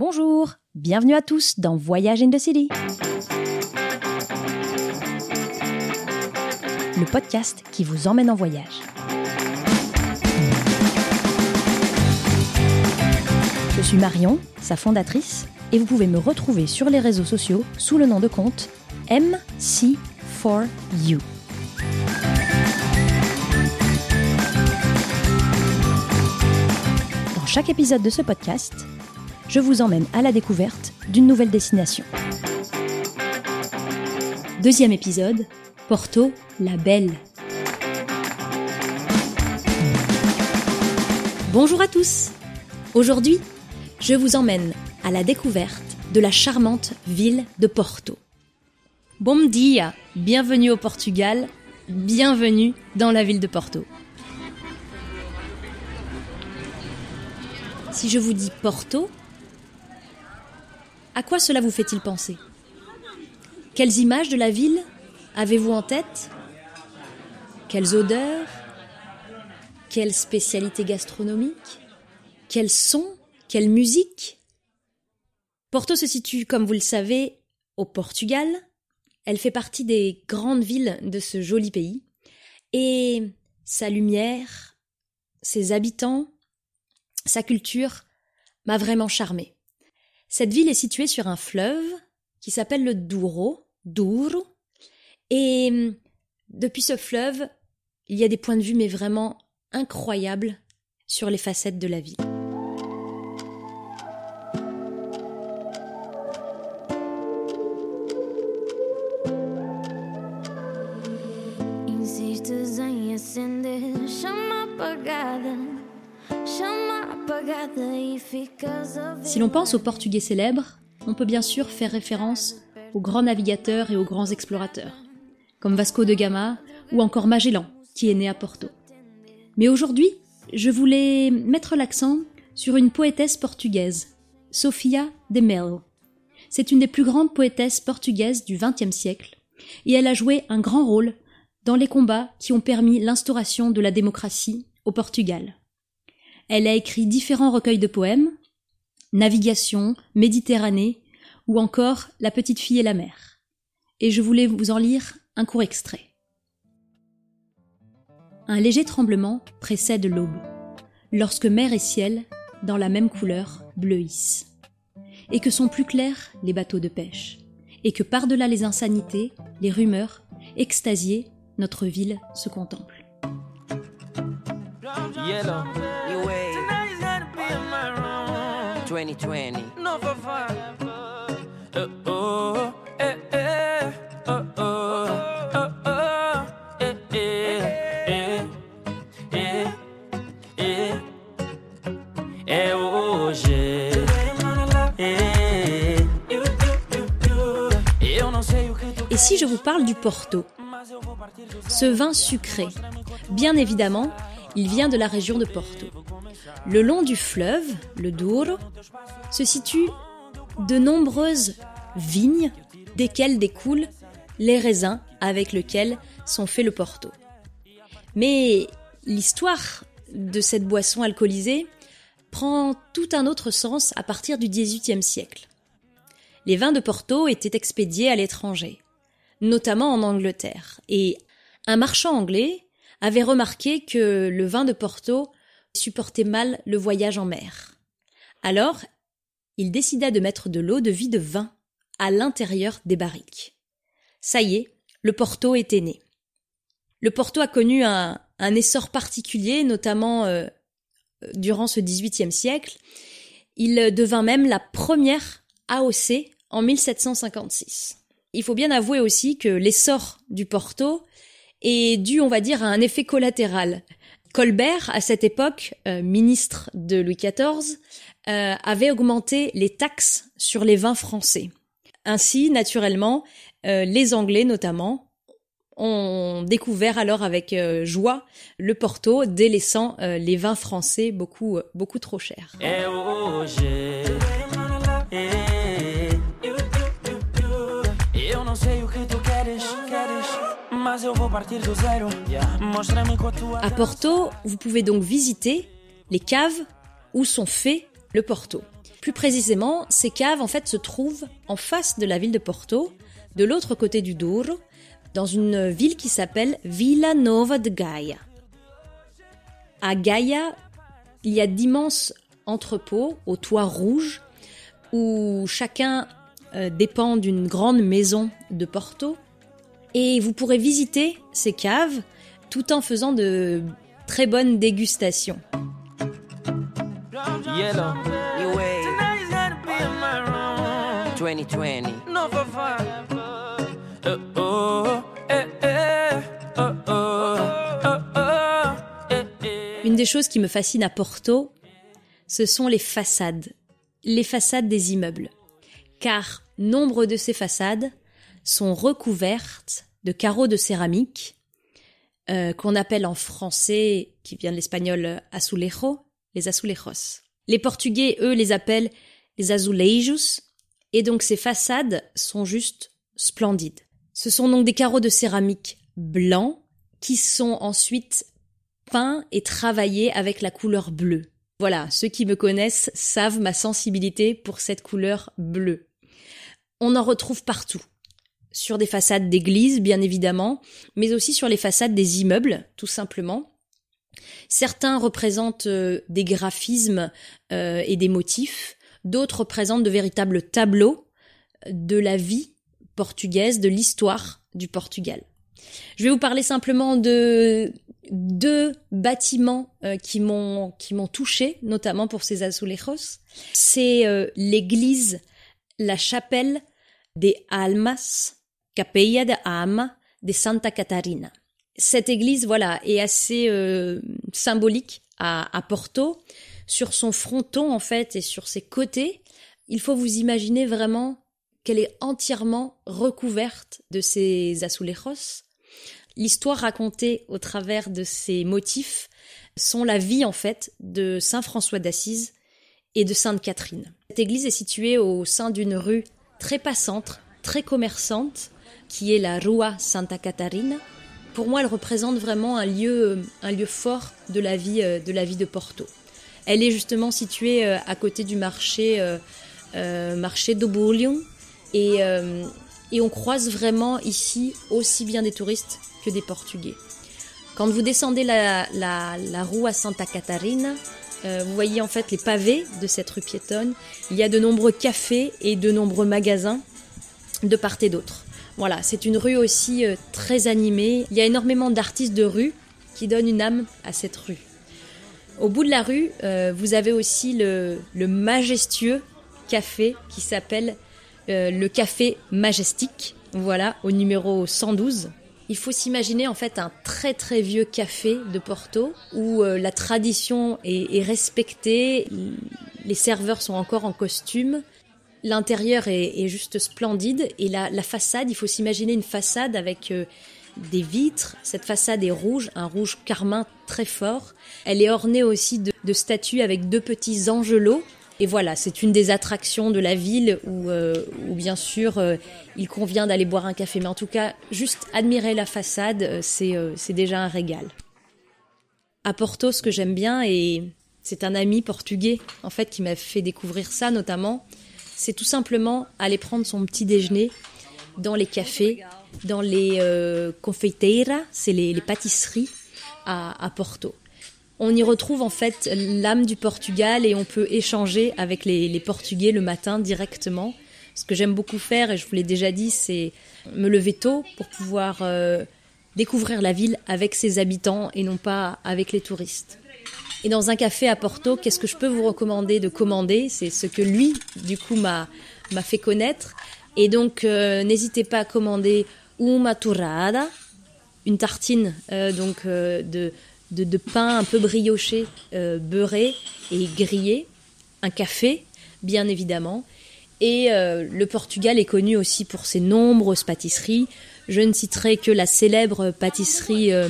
Bonjour, bienvenue à tous dans Voyage in the City. Le podcast qui vous emmène en voyage. Je suis Marion, sa fondatrice, et vous pouvez me retrouver sur les réseaux sociaux sous le nom de compte MC4U. Dans chaque épisode de ce podcast, je vous emmène à la découverte d'une nouvelle destination. Deuxième épisode, Porto la Belle. Bonjour à tous Aujourd'hui, je vous emmène à la découverte de la charmante ville de Porto. Bom dia, bienvenue au Portugal, bienvenue dans la ville de Porto. Si je vous dis Porto, à quoi cela vous fait-il penser? Quelles images de la ville avez-vous en tête? Quelles odeurs? Quelles spécialités gastronomiques Quels sons? Quelle musique? Porto se situe, comme vous le savez, au Portugal. Elle fait partie des grandes villes de ce joli pays. Et sa lumière, ses habitants, sa culture m'a vraiment charmée. Cette ville est située sur un fleuve qui s'appelle le Douro, Douro, et hum, depuis ce fleuve, il y a des points de vue mais vraiment incroyables sur les facettes de la ville. Si l'on pense aux Portugais célèbres, on peut bien sûr faire référence aux grands navigateurs et aux grands explorateurs, comme Vasco de Gama ou encore Magellan, qui est né à Porto. Mais aujourd'hui, je voulais mettre l'accent sur une poétesse portugaise, Sofia de Mello. C'est une des plus grandes poétesses portugaises du XXe siècle, et elle a joué un grand rôle dans les combats qui ont permis l'instauration de la démocratie au Portugal. Elle a écrit différents recueils de poèmes, Navigation, Méditerranée ou encore La petite fille et la mer. Et je voulais vous en lire un court extrait. Un léger tremblement précède l'aube, lorsque mer et ciel, dans la même couleur, bleuissent, et que sont plus clairs les bateaux de pêche, et que par-delà les insanités, les rumeurs, extasiés, notre ville se contemple. 2020. No for Uh oh, eh eh, oh oh, oh oh, eh eh, eh eh, eh. É hoje. Eh. Eu não sei o que tu Et si je vous parle du Porto, ce vin sucré, bien évidemment, il vient de la région de Porto. Le long du fleuve, le Douro, se situent de nombreuses vignes desquelles découlent les raisins avec lesquels sont faits le Porto. Mais l'histoire de cette boisson alcoolisée prend tout un autre sens à partir du XVIIIe siècle. Les vins de Porto étaient expédiés à l'étranger, notamment en Angleterre, et un marchand anglais avait remarqué que le vin de Porto supportait mal le voyage en mer. Alors, il décida de mettre de l'eau de vie de vin à l'intérieur des barriques. Ça y est, le Porto était né. Le Porto a connu un, essor particulier, notamment euh, durant ce XVIIIe siècle. Il devint même la première AOC en 1756. Il faut bien avouer aussi que l'essor du Porto est dû, on va dire, à un effet collatéral. Colbert, à cette époque, euh, ministre de Louis XIV, euh, avait augmenté les taxes sur les vins français. Ainsi, naturellement, euh, les Anglais notamment ont découvert alors avec euh, joie le Porto, délaissant euh, les vins français beaucoup euh, beaucoup trop chers. À Porto, vous pouvez donc visiter les caves où sont faits le Porto. Plus précisément, ces caves en fait se trouvent en face de la ville de Porto, de l'autre côté du Douro, dans une ville qui s'appelle Villa Nova de Gaia. À Gaia, il y a d'immenses entrepôts aux toits rouges où chacun euh, dépend d'une grande maison de Porto. Et vous pourrez visiter ces caves tout en faisant de très bonnes dégustations. Yellow, new wave. 2020. No for fire. Uh oh, eh, eh, oh, oh, oh, oh, eh, eh. Une des choses qui me fascine à Porto, ce sont les façades. Les façades des immeubles. Car nombre de ces façades sont recouvertes de carreaux de céramique, euh, qu'on appelle en français, qui vient de l'espagnol azulejo, les azulejos. Les Portugais, eux, les appellent les azulejos, et donc ces façades sont juste splendides. Ce sont donc des carreaux de céramique blancs qui sont ensuite peints et travaillés avec la couleur bleue. Voilà, ceux qui me connaissent savent ma sensibilité pour cette couleur bleue. On en retrouve partout. Sur des façades d'églises, bien évidemment, mais aussi sur les façades des immeubles, tout simplement. Certains représentent euh, des graphismes euh, et des motifs, d'autres représentent de véritables tableaux de la vie portugaise, de l'histoire du Portugal. Je vais vous parler simplement de deux bâtiments euh, qui m'ont touché, notamment pour ces azulejos. C'est euh, l'église, la chapelle des Almas, Capella de Alma de Santa Catarina. Cette église, voilà, est assez euh, symbolique à, à Porto. Sur son fronton, en fait, et sur ses côtés, il faut vous imaginer vraiment qu'elle est entièrement recouverte de ces azulejos. L'histoire racontée au travers de ces motifs sont la vie en fait de Saint François d'Assise et de Sainte Catherine. Cette église est située au sein d'une rue très passante, très commerçante, qui est la Rua Santa Catarina. Pour moi, elle représente vraiment un lieu, un lieu fort de la vie, euh, de la vie de Porto. Elle est justement située euh, à côté du marché, euh, euh, marché et, euh, et on croise vraiment ici aussi bien des touristes que des Portugais. Quand vous descendez la, la, rue à Santa Catarina, euh, vous voyez en fait les pavés de cette rue piétonne. Il y a de nombreux cafés et de nombreux magasins de part et d'autre. Voilà, c'est une rue aussi euh, très animée. Il y a énormément d'artistes de rue qui donnent une âme à cette rue. Au bout de la rue, euh, vous avez aussi le, majestueux café qui s'appelle euh, le café Majestic. Voilà, au numéro 112. Il faut s'imaginer en fait un très très vieux café de Porto où la tradition est respectée, les serveurs sont encore en costume, l'intérieur est, juste splendide et la, la façade, il faut s'imaginer une façade avec euh, des vitres. Cette façade est rouge, un rouge carmin très fort. Elle est ornée aussi de, statues avec deux petits angelots. Et voilà, c'est une des attractions de la ville où, euh, bien sûr euh, il convient d'aller boire un café. Mais en tout cas, juste admirer la façade, c'est c'est déjà un régal. À Porto, ce que j'aime bien, et c'est un ami portugais en fait qui m'a fait découvrir ça notamment, c'est tout simplement aller prendre son petit déjeuner dans les cafés, dans les euh, c'est les, pâtisseries à, Porto. On y retrouve en fait l'âme du Portugal et on peut échanger avec les, les Portugais le matin directement. Ce que j'aime beaucoup faire, et je vous l'ai déjà dit, c'est me lever tôt pour pouvoir euh, découvrir la ville avec ses habitants et non pas avec les touristes. Et dans un café à Porto, qu'est-ce que je peux vous recommander de commander? C'est ce que lui, du coup, m'a m'a fait connaître. Et donc, euh, n'hésitez pas à commander uma torrada, une tartine euh, donc euh, de, de, de pain un peu brioché, euh, beurré et grillé, un café, bien évidemment. Et euh, le Portugal est connu aussi pour ses nombreuses pâtisseries. Je ne citerai que la célèbre pâtisserie euh,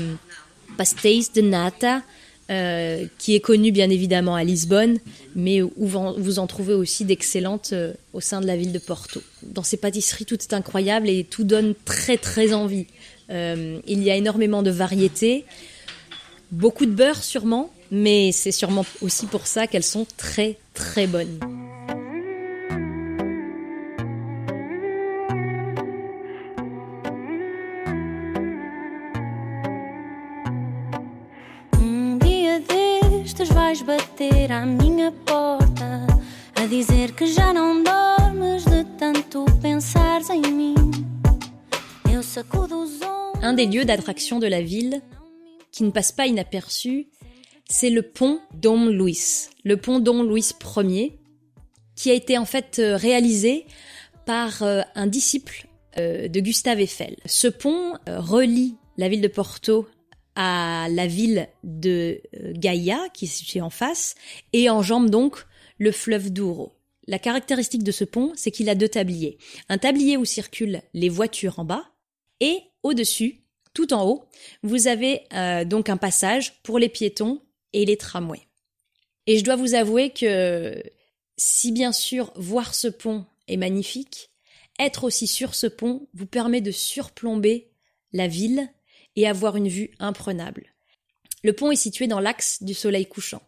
Pastéis de Nata, euh, qui est connue bien évidemment à Lisbonne, mais où vous en trouvez aussi d'excellentes euh, au sein de la ville de Porto. Dans ces pâtisseries, tout est incroyable et tout donne très très envie. Euh, il y a énormément de variétés, beaucoup de beurre sûrement, mais c'est sûrement aussi pour ça qu'elles sont très très bonnes. Un des lieux d'attraction de la ville, qui ne passe pas inaperçu, c'est le pont Dom Luis, le pont Dom Luis Ier, qui a été en fait euh, réalisé par euh, un disciple euh, de Gustave Eiffel. Ce pont relie la ville de Porto à la ville de Gaïa, qui est située en face, et enjambe donc le fleuve Douro. La caractéristique de ce pont, c'est qu'il a deux tabliers. Un tablier où circulent les voitures en bas, et au-dessus, tout en haut, vous avez donc un passage pour les piétons et les tramways. Et je dois vous avouer que si bien sûr voir ce pont est magnifique, être aussi sur ce pont vous permet de surplomber la ville et avoir une vue imprenable. Le pont est situé dans l'axe du soleil couchant.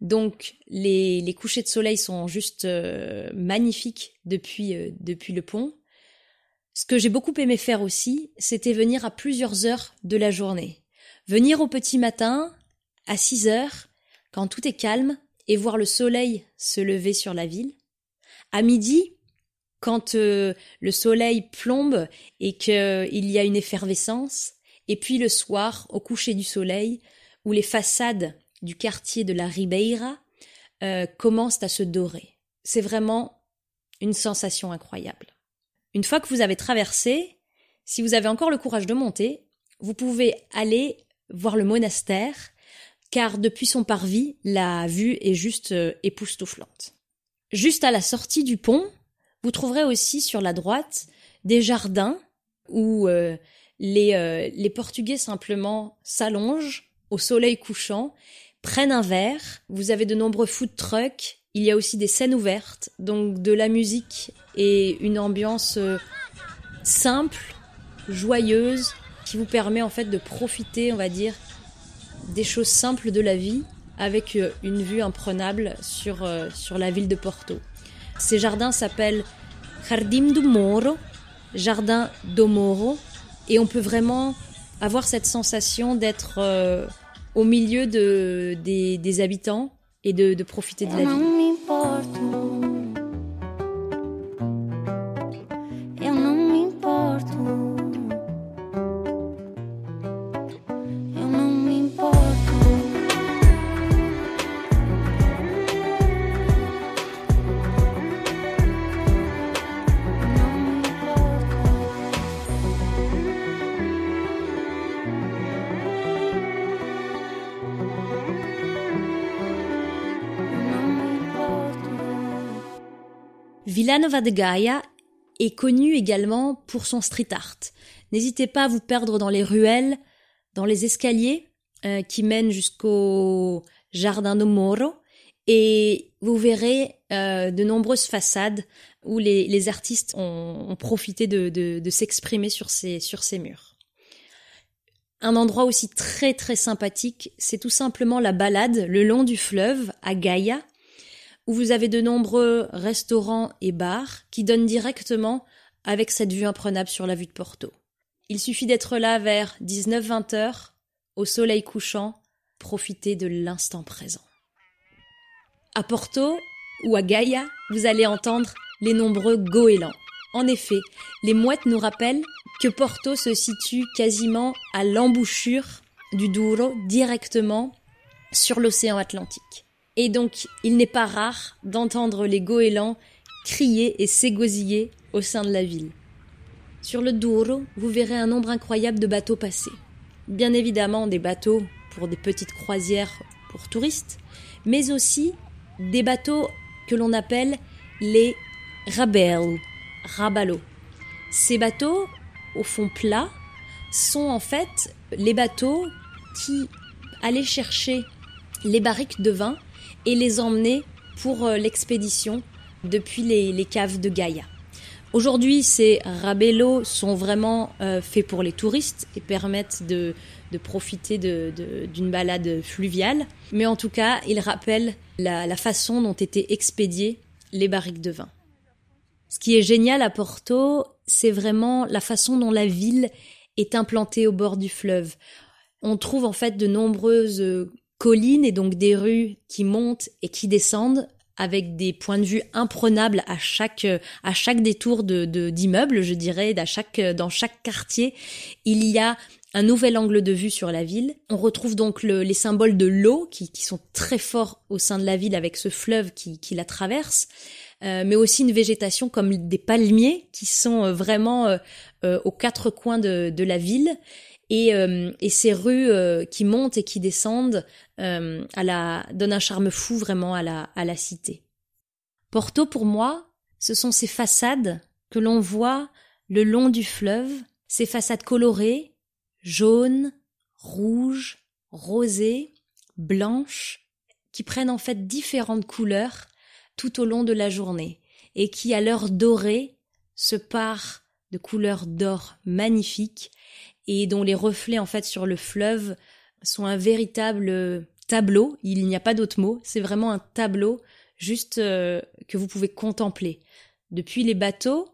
Donc les, couchers de soleil sont juste euh, magnifiques depuis, euh, depuis le pont. Ce que j'ai beaucoup aimé faire aussi, c'était venir à plusieurs heures de la journée. Venir au petit matin, à 6 heures, quand tout est calme, et voir le soleil se lever sur la ville. À midi, quand euh, le soleil plombe et qu'il y a une effervescence, et puis le soir, au coucher du soleil, où les façades du quartier de la Ribeira euh, commencent à se dorer. C'est vraiment une sensation incroyable. Une fois que vous avez traversé, si vous avez encore le courage de monter, vous pouvez aller voir le monastère car depuis son parvis, la vue est juste euh, époustouflante. Juste à la sortie du pont, vous trouverez aussi sur la droite des jardins où euh, les, euh, les Portugais simplement s'allongent au soleil couchant, prennent un verre, vous avez de nombreux food trucks, il y a aussi des scènes ouvertes, donc de la musique et une ambiance simple, joyeuse, qui vous permet en fait de profiter, on va dire, des choses simples de la vie avec euh, une vue imprenable sur, euh, sur la ville de Porto. Ces jardins s'appellent Jardim do Moro, Jardin do Moro, et on peut vraiment avoir cette sensation d'être euh, au milieu de, des, des habitants et de, de profiter de la vie. Villanova de Gaia est connue également pour son street art. N'hésitez pas à vous perdre dans les ruelles, dans les escaliers euh, qui mènent jusqu'au jardin de Moro et vous verrez euh, de nombreuses façades où les, artistes ont, profité de, s'exprimer sur ces, murs. Un endroit aussi très très sympathique, c'est tout simplement la balade le long du fleuve à Gaïa, où vous avez de nombreux restaurants et bars qui donnent directement avec cette vue imprenable sur la vue de Porto. Il suffit d'être là vers 19-20 heures, au soleil couchant, profiter de l'instant présent. À Porto ou à Gaïa, vous allez entendre les nombreux goélands. En effet, les mouettes nous rappellent que Porto se situe quasiment à l'embouchure du Douro, directement sur l'océan Atlantique. Et donc, il n'est pas rare d'entendre les goélands crier et s'égosiller au sein de la ville. Sur le Douro, vous verrez un nombre incroyable de bateaux passer. Bien évidemment, des bateaux pour des petites croisières pour touristes, mais aussi des bateaux que l'on appelle les rabel, rabalo. Ces bateaux, au fond plat, sont en fait les bateaux qui allaient chercher les barriques de vin et les emmener pour euh, l'expédition depuis les, caves de Gaïa. Aujourd'hui, ces rabellos sont vraiment euh, faits pour les touristes et permettent de, profiter d'une balade fluviale. Mais en tout cas, ils rappellent la, la façon dont étaient expédiées les barriques de vin. Ce qui est génial à Porto, c'est vraiment la façon dont la ville est implantée au bord du fleuve. On trouve en fait de nombreuses collines et donc des rues qui montent et qui descendent avec des points de vue imprenables à chaque à chaque détour de d'immeubles, je dirais, à chaque dans chaque quartier, il y a un nouvel angle de vue sur la ville. On retrouve donc les symboles de l'eau qui, qui, sont très forts au sein de la ville avec ce fleuve qui, qui la traverse, euh, mais aussi une végétation comme des palmiers qui sont euh, vraiment euh, aux quatre coins de, de la ville. Et, et ces rues qui montent et qui descendent la, donnent un charme fou vraiment à la, à la cité. Porto, pour moi, ce sont ces façades que l'on voit le long du fleuve, ces façades colorées, jaune, rouge, rosé, blanche, qui prennent en fait différentes couleurs tout au long de la journée et qui à l'heure dorée se parent de couleurs d'or magnifiques et dont les reflets en fait sur le fleuve sont un véritable tableau, il n'y a pas d'autre mot, c'est vraiment un tableau juste euh, que vous pouvez contempler. Depuis les bateaux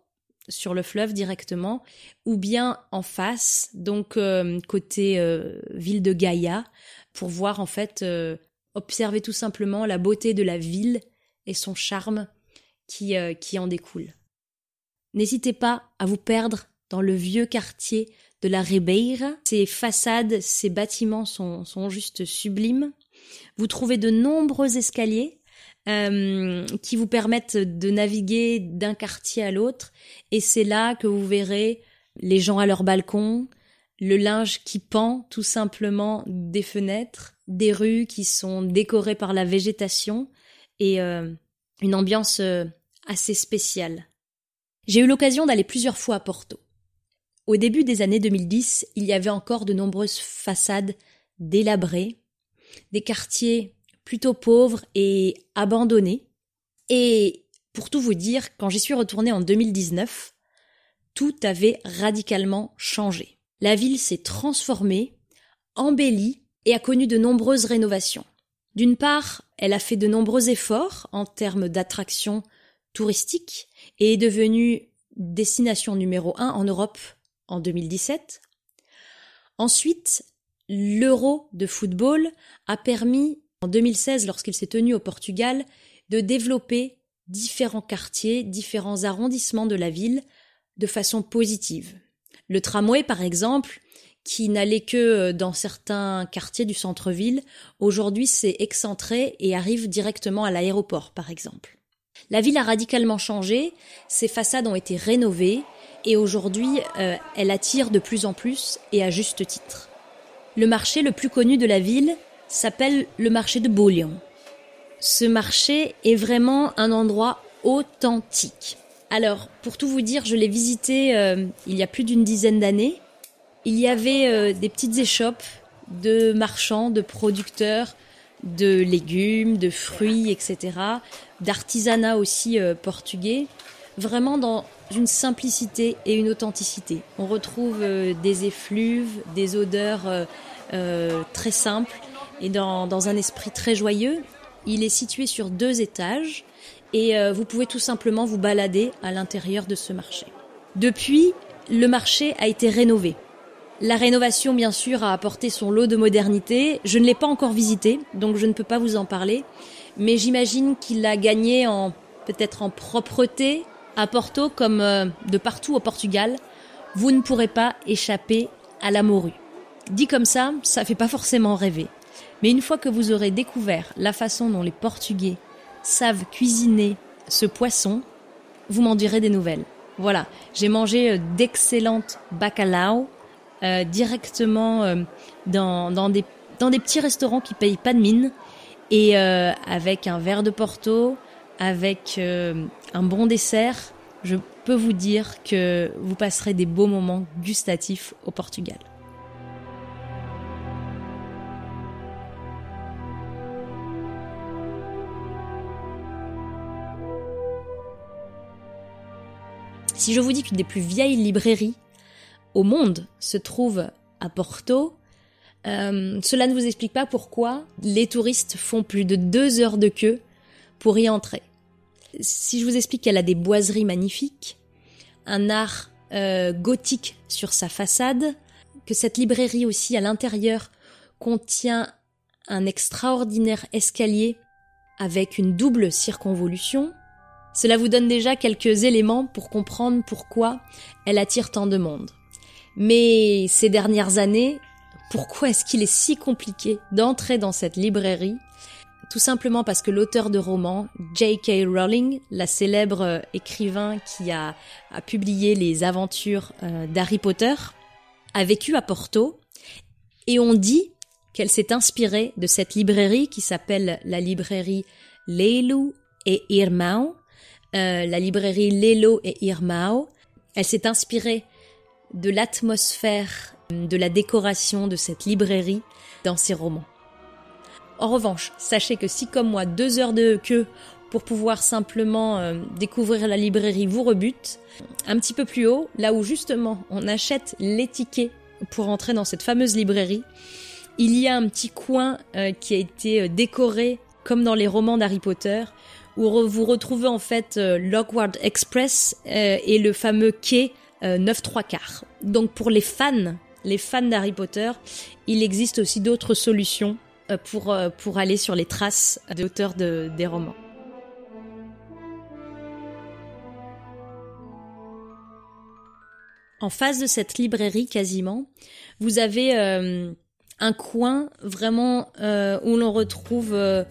sur le fleuve directement, ou bien en face, donc euh, côté euh, ville de Gaïa, pour voir en fait, euh, observer tout simplement la beauté de la ville et son charme qui, qui en découle. N'hésitez pas à vous perdre dans le vieux quartier de la Ribeira. Ces façades, ces bâtiments sont, sont juste sublimes. Vous trouvez de nombreux escaliers euh, qui vous permettent de naviguer d'un quartier à l'autre. Et c'est là que vous verrez les gens à leur balcon, le linge qui pend tout simplement des fenêtres, des rues qui sont décorées par la végétation et euh, une ambiance euh, assez spéciale. J'ai eu l'occasion d'aller plusieurs fois à Porto. Au début des années 2010, il y avait encore de nombreuses façades délabrées, des quartiers plutôt pauvre et abandonné. Et pour tout vous dire, quand j'y suis retournée en 2019, tout avait radicalement changé. La ville s'est transformée, embellie et a connu de nombreuses rénovations. D'une part, elle a fait de nombreux efforts en termes d'attractions touristiques et est devenue destination numéro un en Europe en 2017. Ensuite, l'euro de football a permis en 2016 lorsqu'il s'est tenu au Portugal, de développer différents quartiers, différents arrondissements de la ville de façon positive. Le tramway, par exemple, qui n'allait que euh, dans certains quartiers du centre-ville, aujourd'hui s'est excentré et arrive directement à l'aéroport, par exemple. La ville a radicalement changé, ses façades ont été rénovées et aujourd'hui euh, elle attire de plus en plus et à juste titre. Le marché le plus connu de la ville s'appelle le marché de Bouillon. Ce marché est vraiment un endroit authentique. Alors, pour tout vous dire, je l'ai visité euh, il y a plus d'une dizaine d'années. Il y avait euh, des petites échoppes de marchands, de producteurs de légumes, de fruits, etc., d'artisanat aussi portugais, vraiment dans une simplicité et une authenticité. On retrouve des effluves, des odeurs très simples, et dans, un esprit très joyeux. Il est situé sur deux étages et euh, vous pouvez tout simplement vous balader à l'intérieur de ce marché. Depuis, le marché a été rénové. La rénovation, bien sûr, a apporté son lot de modernité. Je ne l'ai pas encore visité, donc je ne peux pas vous en parler. Mais j'imagine qu'il a gagné en peut-être en propreté à Porto comme euh, de partout au Portugal. Vous ne pourrez pas échapper à la morue. Dit comme ça, ça fait pas forcément rêver. Mais une fois que vous aurez découvert la façon dont les Portugais savent cuisiner ce poisson, vous m'en direz des nouvelles. Voilà, j'ai mangé euh, d'excellentes bacalao euh, directement dans, dans, des, dans des petits restaurants qui payent pas de mine et avec un verre de Porto, avec un bon dessert, je peux vous dire que vous passerez des beaux moments gustatifs au Portugal. Si je vous dis qu'une des plus vieilles librairies au monde se trouve à Porto, euh, cela ne vous explique pas pourquoi les touristes font plus de deux heures de queue pour y entrer. Si je vous explique qu'elle a des boiseries magnifiques, un art euh, gothique sur sa façade, que cette librairie aussi à l'intérieur contient un extraordinaire escalier avec une double circonvolution. Cela vous donne déjà quelques éléments pour comprendre pourquoi elle attire tant de monde. Mais ces dernières années, pourquoi est-ce qu'il est si compliqué d'entrer dans cette librairie? Tout simplement parce que l'auteur de romans, J.K. Rowling, la célèbre euh, écrivain qui a, publié les aventures euh, d'Harry Potter, a vécu à Porto et on dit qu'elle s'est inspirée de cette librairie qui s'appelle la librairie Leilu et Irmão, euh, la librairie Lelo et Irmão. Elle s'est inspirée de l'atmosphère, de la décoration de cette librairie dans ses romans. En revanche, sachez que si comme moi deux heures de queue pour pouvoir simplement euh, découvrir la librairie vous rebute, un petit peu plus haut, là où justement on achète les tickets pour entrer dans cette fameuse librairie, il y a un petit coin euh, qui a été euh, décoré comme dans les romans d'Harry Potter, où vous retrouvez en fait l'Awkward Express et le fameux quai 9 3 quarts. Donc pour les fans, les fans d'Harry Potter, il existe aussi d'autres solutions pour, pour aller sur les traces d'auteurs de, des romans. En face de cette librairie quasiment, vous avez euh, un coin vraiment euh, où l'on retrouve euh,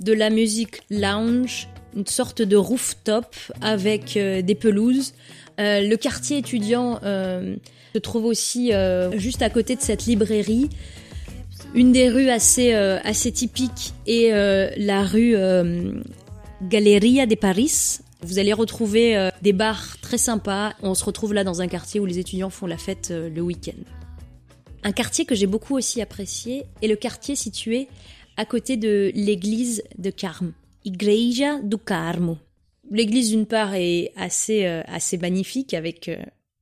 de la musique lounge, une sorte de rooftop avec des pelouses. le quartier étudiant se trouve aussi juste à côté de cette librairie. Une des rues assez, assez typiques est la rue Galeria de Paris, vous allez retrouver euh, des bars très sympas. On se retrouve là dans un quartier où les étudiants font la fête euh, le week-end. Un quartier que j'ai beaucoup aussi apprécié est le quartier situé à côté de l'église de Carme, Igreja do Carmo. L'église d'une part est assez euh, assez magnifique avec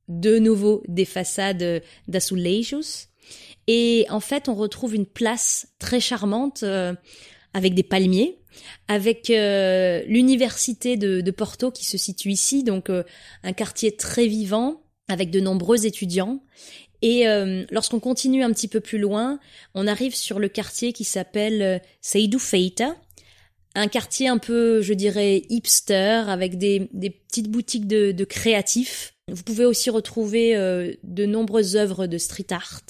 de nouveau des façades d'azulejos et en fait on retrouve une place très charmante avec des palmiers avec euh, l'université de, Porto qui se situe ici, donc euh, un quartier très vivant avec de nombreux étudiants. Et euh, lorsqu'on continue un petit peu plus loin, on arrive sur le quartier qui s'appelle Seydou Feita, un quartier un peu, je dirais, hipster, avec des, petites boutiques de, de, créatifs. Vous pouvez aussi retrouver de nombreuses œuvres de street art.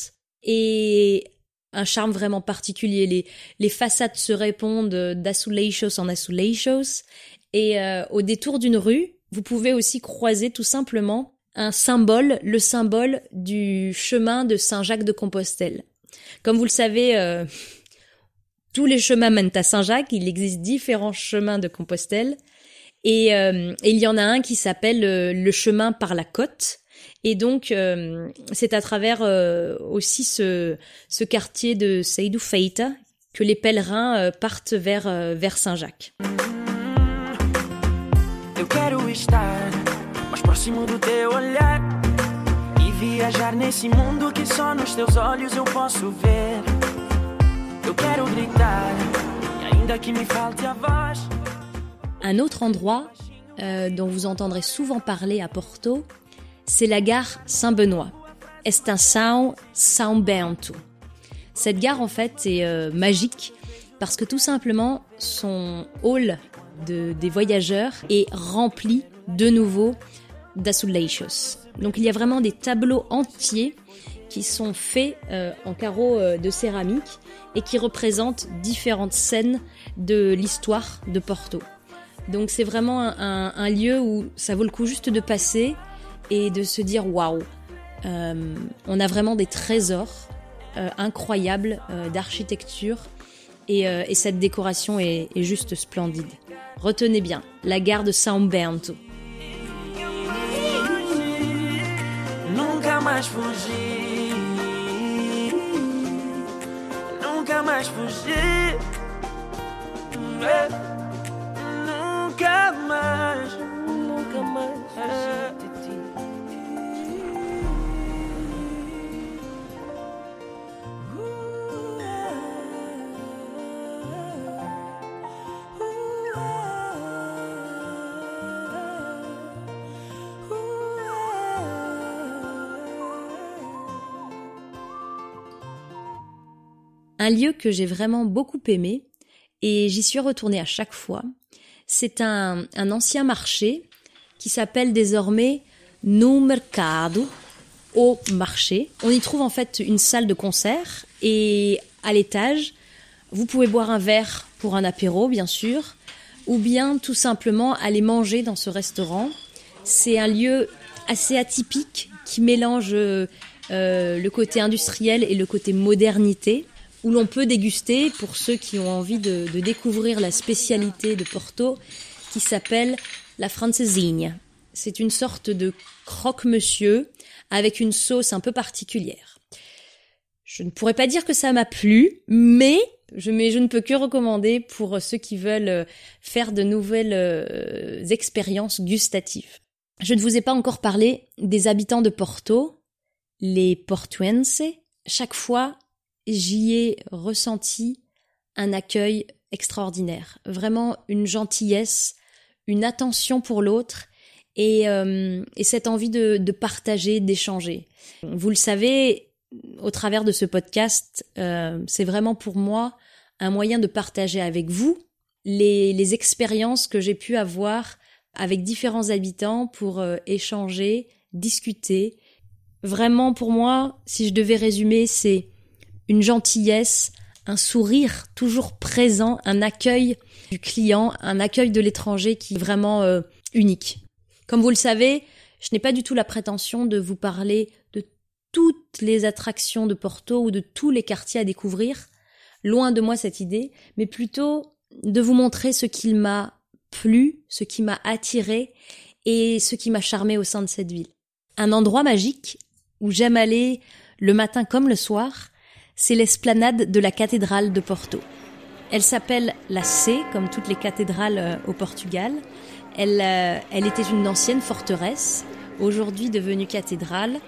Et un charme vraiment particulier. Les, les façades se répondent d'azulejos en azulejos. Et euh, au détour d'une rue, vous pouvez aussi croiser tout simplement un symbole, le symbole du chemin de Saint-Jacques de Compostelle. Comme vous le savez, euh, tous les chemins mènent à Saint-Jacques. Il existe différents chemins de Compostelle. Et, euh, et il y en a un qui s'appelle le chemin par la côte. Et donc, euh, c'est à travers euh, aussi ce, ce quartier de Seydou Feita que les pèlerins euh, partent vers, vers Saint-Jacques. Eu quero estar mais próximo do teu olhar viajar nesse mundo que só nos teus olhos eu posso ver. Eu quero gritar, e ainda que me falte a voz. Un autre endroit euh, dont vous entendrez souvent parler à Porto, c'est la gare Saint-Benoît. Estação São Bento. Cette gare en fait est euh, magique parce que tout simplement son hall des voyageurs est rempli de nouveau d'azulejos. Donc il y a vraiment des tableaux entiers qui sont faits euh, en carreaux euh, de céramique et qui représentent différentes scènes de l'histoire de Porto. Donc c'est vraiment un, lieu où ça vaut le coup juste de passer et de se dire waouh, euh, on a vraiment des trésors euh, incroyables euh, d'architecture et, cette décoration est, juste splendide. Retenez bien, la gare de São Bento. Un lieu que j'ai vraiment beaucoup aimé et j'y suis retournée à chaque fois. C'est un, ancien marché qui s'appelle désormais No Mercado, au marché. On y trouve en fait une salle de concert et à l'étage, vous pouvez boire un verre pour un apéro, bien sûr, ou bien tout simplement aller manger dans ce restaurant. C'est un lieu assez atypique qui mélange euh, le côté industriel et le côté modernité, où l'on peut déguster, pour ceux qui ont envie de, découvrir la spécialité de Porto, qui s'appelle la francesinha. C'est une sorte de croque-monsieur avec une sauce un peu particulière. Je ne pourrais pas dire que ça m'a plu, mais je, ne peux que recommander pour ceux qui veulent euh, faire de nouvelles euh, expériences gustatives. Je ne vous ai pas encore parlé des habitants de Porto, les Portuense. Chaque fois, j'y ai ressenti un accueil extraordinaire, vraiment une gentillesse, une attention pour l'autre et, euh, et cette envie de, de partager, d'échanger. Vous le savez, au travers de ce podcast, euh, c'est vraiment pour moi un moyen de partager avec vous les, les expériences que j'ai pu avoir avec différents habitants pour euh, échanger, discuter. Vraiment, pour moi, si je devais résumer, c'est une gentillesse, un sourire toujours présent, un accueil du client, un accueil de l'étranger qui est vraiment euh, unique. Comme vous le savez, je n'ai pas du tout la prétention de vous parler de toutes les attractions de Porto ou de tous les quartiers à découvrir. Loin de moi cette idée, mais plutôt de vous montrer ce qu'il m'a plu, ce qui m'a attiré et ce qui m'a charmé au sein de cette ville. Un endroit magique où j'aime aller le matin comme le soir, c'est l'esplanade de la cathédrale de Porto. Elle s'appelle la C, comme toutes les cathédrales euh, au Portugal, elle, euh, elle était une ancienne forteresse, aujourd'hui devenue cathédrale.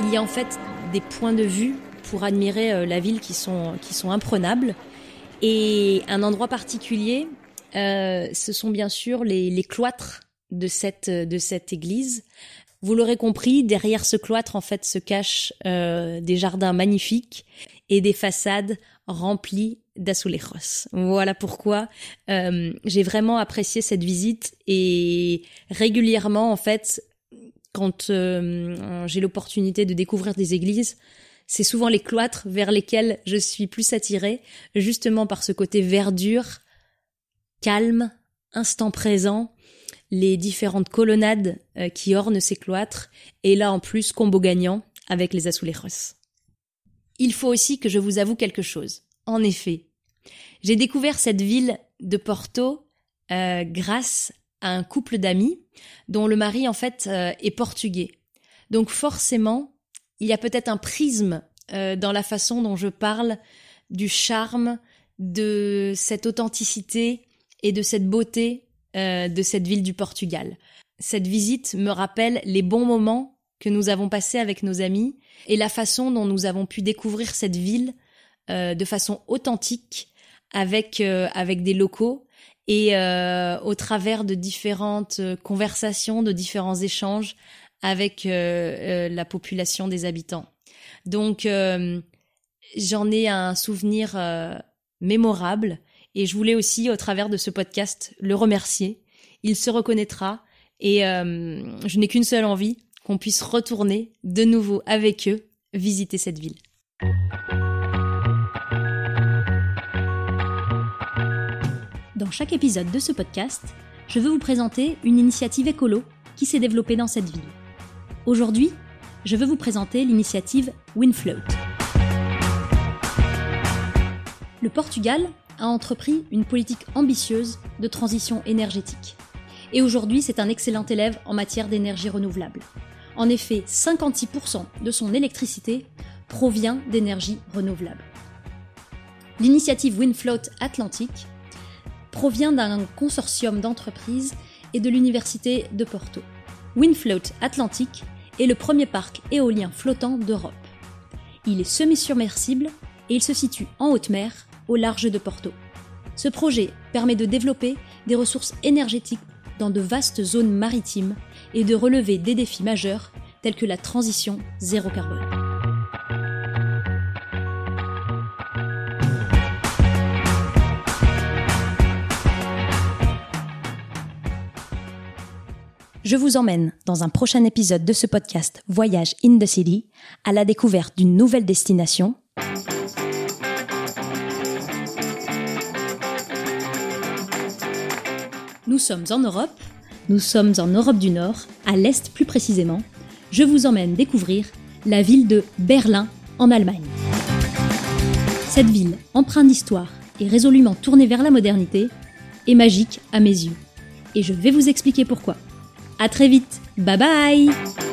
Il y a en fait des points de vue pour admirer euh, la ville qui sont, qui sont imprenables. Et un endroit particulier, ce sont bien sûr les, les cloîtres de cette, de cette église. Vous l'aurez compris, derrière ce cloître, en fait, se cachent euh, des jardins magnifiques et des façades remplies d'azulejos. Voilà pourquoi euh, j'ai vraiment apprécié cette visite et régulièrement, en fait, quand euh, j'ai l'opportunité de découvrir des églises, c'est souvent les cloîtres vers lesquels je suis plus attirée, justement par ce côté verdure, calme, instant présent, les différentes colonnades euh, qui ornent ces cloîtres, et là en plus combo gagnant avec les azulejos. Il faut aussi que je vous avoue quelque chose. En effet, j'ai découvert cette ville de Porto euh, grâce à un couple d'amis dont le mari en fait euh, est portugais. Donc forcément, il y a peut-être un prisme euh, dans la façon dont je parle du charme, de cette authenticité et de cette beauté de cette ville du Portugal. Cette visite me rappelle les bons moments que nous avons passés avec nos amis et la façon dont nous avons pu découvrir cette ville de façon authentique avec euh, avec des locaux et euh, au travers de différentes euh, conversations, de différents échanges avec la population des habitants. Donc j'en ai un souvenir mémorable et je voulais aussi au travers de ce podcast le remercier. Il se reconnaîtra et je n'ai qu'une seule envie, qu'on puisse retourner de nouveau avec eux visiter cette ville. Dans chaque épisode de ce podcast, je veux vous présenter une initiative écolo qui s'est développée dans cette ville. Aujourd'hui, je veux vous présenter l'initiative Winfloat. Le Portugal a entrepris une politique ambitieuse de transition énergétique. Et aujourd'hui, c'est un excellent élève en matière d'énergie renouvelable. En effet, 56% de son électricité provient d'énergie renouvelable. L'initiative Winfloat Atlantique provient d'un consortium d'entreprises et de l'Université de Porto. Windfloat Atlantic est le premier parc éolien flottant d'Europe. Il est semi-submersible et il se situe en haute mer, au large de Porto. Ce projet permet de développer des ressources énergétiques dans de vastes zones maritimes et de relever des défis majeurs tels que la transition zéro carbone. Je vous emmène dans un prochain épisode de ce podcast Voyage in the City à la découverte d'une nouvelle destination Nous sommes en Europe, nous sommes en Europe du Nord, à l'Est plus précisément. Je vous emmène découvrir la ville de Berlin en Allemagne. Cette ville, empreinte d'histoire et résolument tournée vers la modernité, est magique à mes yeux. Et je vais vous expliquer pourquoi. À très vite. Bye bye